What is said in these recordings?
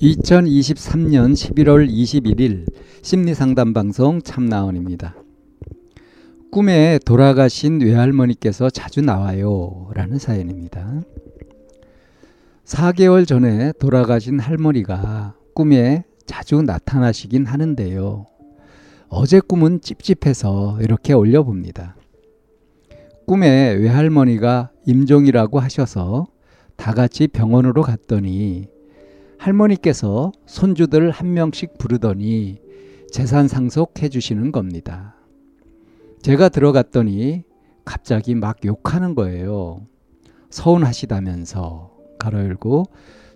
2023년 11월 21일 심리상담 방송 참나원입니다. 꿈에 돌아가신 외할머니께서 자주 나와요. 라는 사연입니다. 4개월 전에 돌아가신 할머니가 꿈에 자주 나타나시긴 하는데요. 어제 꿈은 찝찝해서 이렇게 올려봅니다. 꿈에 외할머니가 임종이라고 하셔서 다 같이 병원으로 갔더니 할머니께서 손주들 한 명씩 부르더니 재산 상속해 주시는 겁니다. 제가 들어갔더니 갑자기 막 욕하는 거예요. 서운하시다면서 가로 열고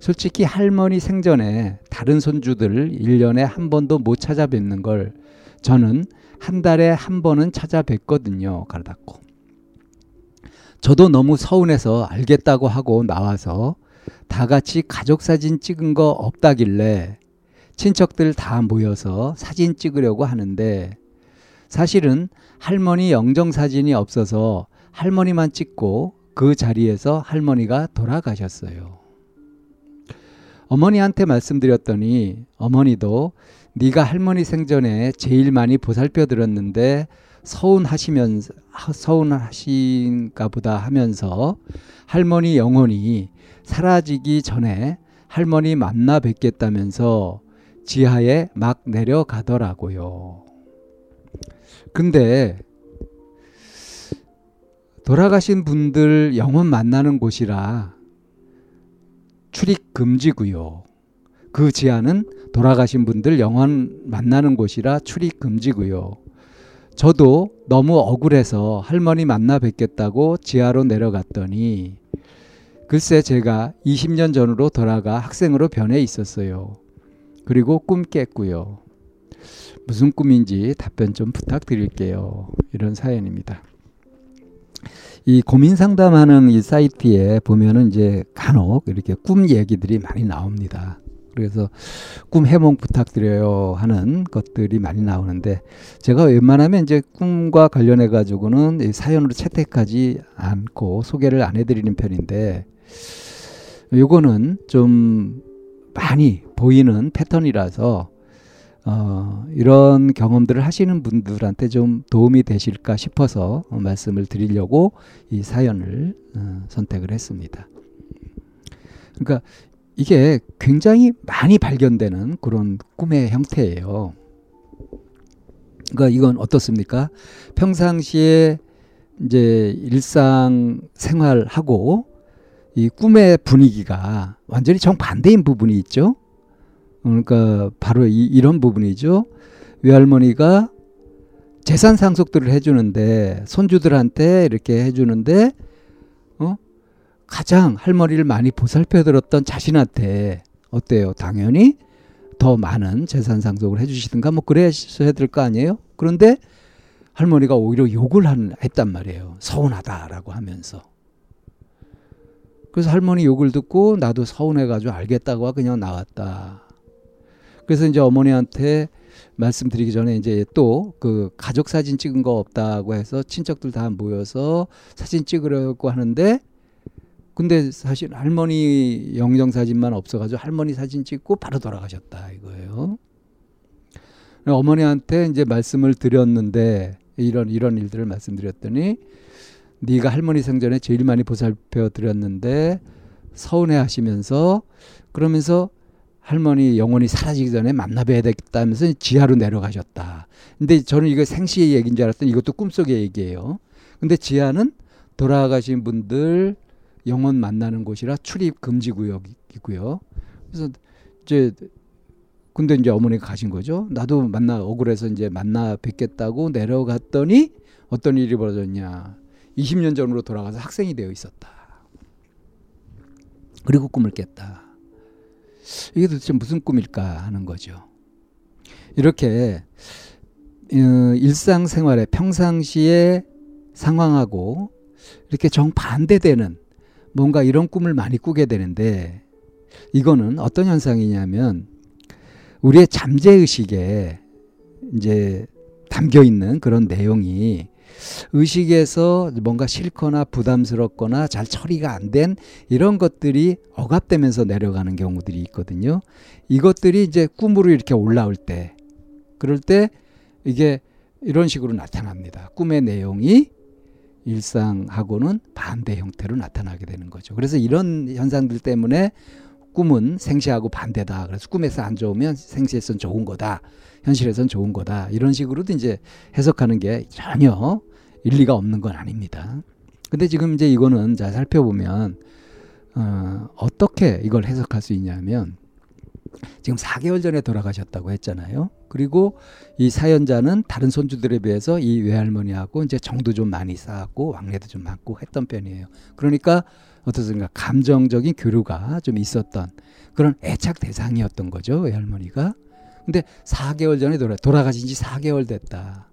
솔직히 할머니 생전에 다른 손주들을 1년에 한 번도 못 찾아뵙는 걸 저는 한 달에 한 번은 찾아뵙거든요. 가로 닫고. 저도 너무 서운해서 알겠다고 하고 나와서 다 같이 가족 사진 찍은 거 없다길래 친척들 다 모여서 사진 찍으려고 하는데 사실은 할머니 영정 사진이 없어서 할머니만 찍고 그 자리에서 할머니가 돌아가셨어요. 어머니한테 말씀드렸더니 어머니도 네가 할머니 생전에 제일 많이 보살펴 드렸는데 서운하시면 서운하신가 보다 하면서 할머니 영혼이 사라지기 전에 할머니 만나 뵙겠다면서 지하에 막 내려가더라고요. 근데 돌아가신 분들 영혼 만나는 곳이라 출입 금지고요. 그 지하는 돌아가신 분들 영혼 만나는 곳이라 출입 금지고요. 저도 너무 억울해서 할머니 만나 뵙겠다고 지하로 내려갔더니 글쎄 제가 20년 전으로 돌아가 학생으로 변해 있었어요. 그리고 꿈 깼고요. 무슨 꿈인지 답변 좀 부탁드릴게요. 이런 사연입니다. 이 고민 상담하는 이 사이트에 보면은 이제 간혹 이렇게 꿈 얘기들이 많이 나옵니다. 그래서 꿈 해몽 부탁드려요 하는 것들이 많이 나오는데 제가 웬만하면 이제 꿈과 관련해 가지고는 사연으로 채택하지 않고 소개를 안 해드리는 편인데 요거는 좀 많이 보이는 패턴이라서 어, 이런 경험들을 하시는 분들한테 좀 도움이 되실까 싶어서 말씀을 드리려고 이 사연을 어, 선택을 했습니다. 그러니까 이게 굉장히 많이 발견되는 그런 꿈의 형태예요. 그러니까 이건 어떻습니까? 평상시에 이제 일상 생활하고 이 꿈의 분위기가 완전히 정반대인 부분이 있죠. 그러니까 바로 이, 이런 부분이죠. 외할머니가 재산 상속들을 해주는데 손주들한테 이렇게 해주는데 어 가장 할머니를 많이 보살펴 들었던 자신한테 어때요? 당연히 더 많은 재산 상속을 해주시든가 뭐 그래야 될 거 아니에요? 그런데 할머니가 오히려 욕을 한, 했단 말이에요. 서운하다라고 하면서. 그래서 할머니 욕을 듣고 나도 서운해가지고 알겠다고 그냥 나왔다. 그래서 이제 어머니한테 말씀드리기 전에 이제 또 그 가족 사진 찍은 거 없다고 해서 친척들 다 모여서 사진 찍으려고 하는데 근데 사실 할머니 영정 사진만 없어가지고 할머니 사진 찍고 바로 돌아가셨다 이거예요. 어머니한테 이제 말씀을 드렸는데 이런 이런 일들을 말씀드렸더니 네가 할머니 생전에 제일 많이 보살펴 드렸는데 서운해 하시면서 그러면서 할머니 영혼이 사라지기 전에 만나 뵈야 되겠다면서 지하로 내려가셨다. 근데 저는 이거 생시의 얘기인 줄 알았더니 이것도 꿈속의 얘기예요. 근데 지하는 돌아가신 분들 영혼 만나는 곳이라 출입 금지 구역이고요. 그래서 이제 근데 이제 어머니가 가신 거죠. 나도 만나 억울해서 이제 만나 뵙겠다고 내려갔더니 어떤 일이 벌어졌냐. 20년 전으로 돌아가서 학생이 되어 있었다. 그리고 꿈을 깼다. 이게 도대체 무슨 꿈일까 하는 거죠. 이렇게 어, 일상생활의 평상시에 상황하고 이렇게 정반대되는 뭔가 이런 꿈을 많이 꾸게 되는데 이거는 어떤 현상이냐면 우리의 잠재의식에 이제 담겨 있는 그런 내용이 의식에서 뭔가 싫거나 부담스럽거나 잘 처리가 안 된 이런 것들이 억압되면서 내려가는 경우들이 있거든요. 이것들이 이제 꿈으로 이렇게 올라올 때, 그럴 때 이게 이런 식으로 나타납니다. 꿈의 내용이 일상하고는 반대 형태로 나타나게 되는 거죠. 그래서 이런 현상들 때문에 꿈은 생시하고 반대다. 그래서 꿈에서 안 좋으면 생시에선 좋은 거다. 현실에선 좋은 거다. 이런 식으로도 이제 해석하는 게 전혀 일리가 없는 건 아닙니다. 근데 지금 이제 이거는 자 살펴보면 어, 어떻게 이걸 해석할 수 있냐면 지금 4개월 전에 돌아가셨다고 했잖아요. 그리고 이 사연자는 다른 손주들에 비해서 이 외할머니하고 이제 정도 좀 많이 쌓았고 왕래도 좀 많고 했던 편이에요. 그러니까 어떻습니까? 감정적인 교류가 좀 있었던 그런 애착 대상이었던 거죠. 외할머니가. 근데 4개월 전에 돌아, 돌아가신 지 4개월 됐다.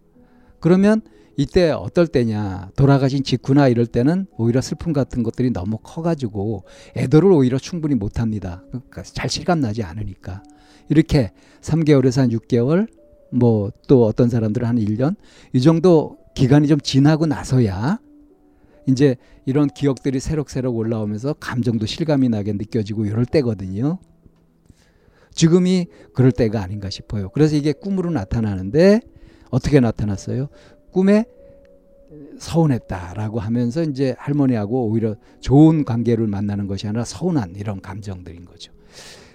그러면 이때 어떨 때냐 돌아가신 직후나 이럴 때는 오히려 슬픔 같은 것들이 너무 커가지고 애도를 오히려 충분히 못합니다. 그러니까 잘 실감나지 않으니까 이렇게 3개월에서 한 6개월 뭐 또 어떤 사람들은 한 1년 이 정도 기간이 좀 지나고 나서야 이제 이런 기억들이 새록새록 올라오면서 감정도 실감이 나게 느껴지고 이럴 때거든요. 지금이 그럴 때가 아닌가 싶어요. 그래서 이게 꿈으로 나타나는데 어떻게 나타났어요? 꿈에 서운했다라고 하면서 이제 할머니하고 오히려 좋은 관계를 만나는 것이 아니라 서운한 이런 감정들인 거죠.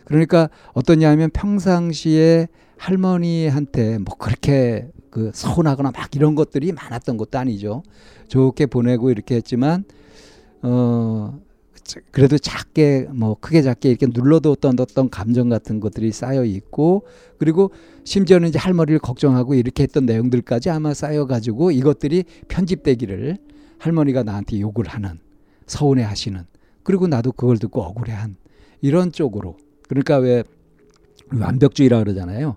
그러니까 어떠냐 하면 평상시에 할머니한테 뭐 그렇게 그 서운하거나 막 이런 것들이 많았던 것도 아니죠. 좋게 보내고 이렇게 했지만 어 그래도 작게 뭐 크게 작게 이렇게 눌러뒀던 어떤 감정 같은 것들이 쌓여 있고 그리고 심지어는 이제 할머니를 걱정하고 이렇게 했던 내용들까지 아마 쌓여 가지고 이것들이 편집되기를 할머니가 나한테 욕을 하는 서운해 하시는 그리고 나도 그걸 듣고 억울해한 이런 쪽으로 그러니까 왜 완벽주의라 그러잖아요.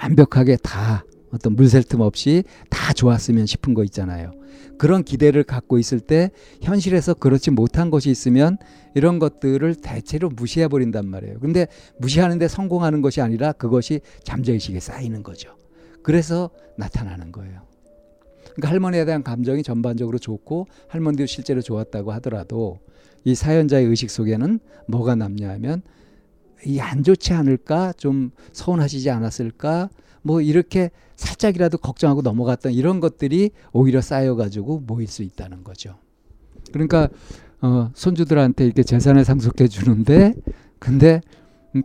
완벽하게 다 어떤 물샐 틈 없이 다 좋았으면 싶은 거 있잖아요. 그런 기대를 갖고 있을 때 현실에서 그렇지 못한 것이 있으면 이런 것들을 대체로 무시해 버린단 말이에요. 근데 무시하는데 성공하는 것이 아니라 그것이 잠재의식에 쌓이는 거죠. 그래서 나타나는 거예요. 그러니까 할머니에 대한 감정이 전반적으로 좋고 할머니도 실제로 좋았다고 하더라도 이 사연자의 의식 속에는 뭐가 남냐 하면 이 안 좋지 않을까 좀 서운하시지 않았을까 뭐 이렇게 살짝이라도 걱정하고 넘어갔던 이런 것들이 오히려 쌓여가지고 모일 수 있다는 거죠. 그러니까 어, 손주들한테 이렇게 재산을 상속해 주는데 근데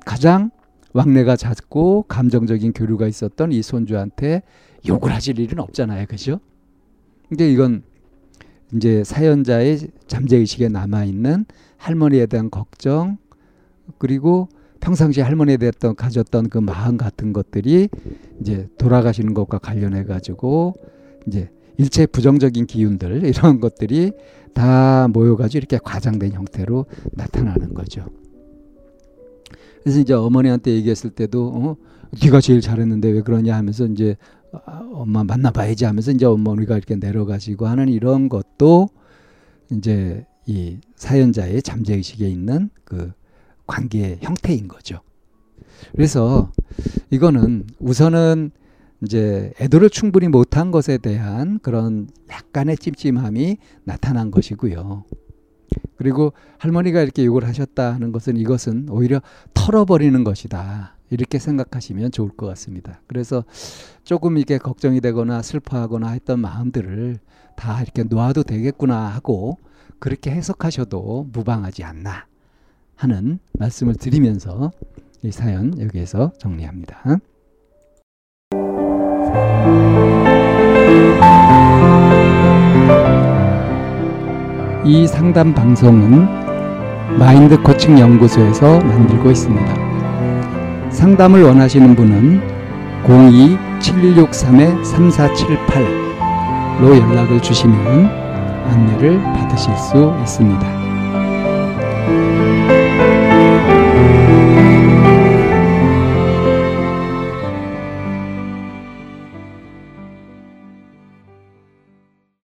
가장 왕래가 잦고 감정적인 교류가 있었던 이 손주한테 욕을 하실 일은 없잖아요. 그죠? 근데 이건 이제 사연자의 잠재의식에 남아 있는 할머니에 대한 걱정 그리고 평상시 할머니에 대했던 가졌던 그 마음 같은 것들이 이제 돌아가시는 것과 관련해 가지고 이제 일체 부정적인 기운들 이런 것들이 다 모여가지고 이렇게 과장된 형태로 나타나는 거죠. 그래서 이제 어머니한테 얘기했을 때도 어, 네가 제일 잘했는데 왜 그러냐? 하면서 이제 아, 엄마 만나봐야지. 하면서 이제 어머니가 이렇게 내려가시고 하는 이런 것도 이제 이 사연자의 잠재의식에 있는 그 관계의 형태인 거죠. 그래서 이거는 우선은 이제 애도를 충분히 못한 것에 대한 그런 약간의 찜찜함이 나타난 것이고요. 그리고 할머니가 이렇게 욕을 하셨다 하는 것은 이것은 오히려 털어버리는 것이다. 이렇게 생각하시면 좋을 것 같습니다. 그래서 조금 이렇게 걱정이 되거나 슬퍼하거나 했던 마음들을 다 이렇게 놓아도 되겠구나 하고 그렇게 해석하셔도 무방하지 않나 하는 말씀을 드리면서 이 사연 여기에서 정리합니다. 이 상담 방송은 마인드 코칭 연구소에서 만들고 있습니다. 상담을 원하시는 분은 02-763-3478로 연락을 주시면 안내를 받으실 수 있습니다.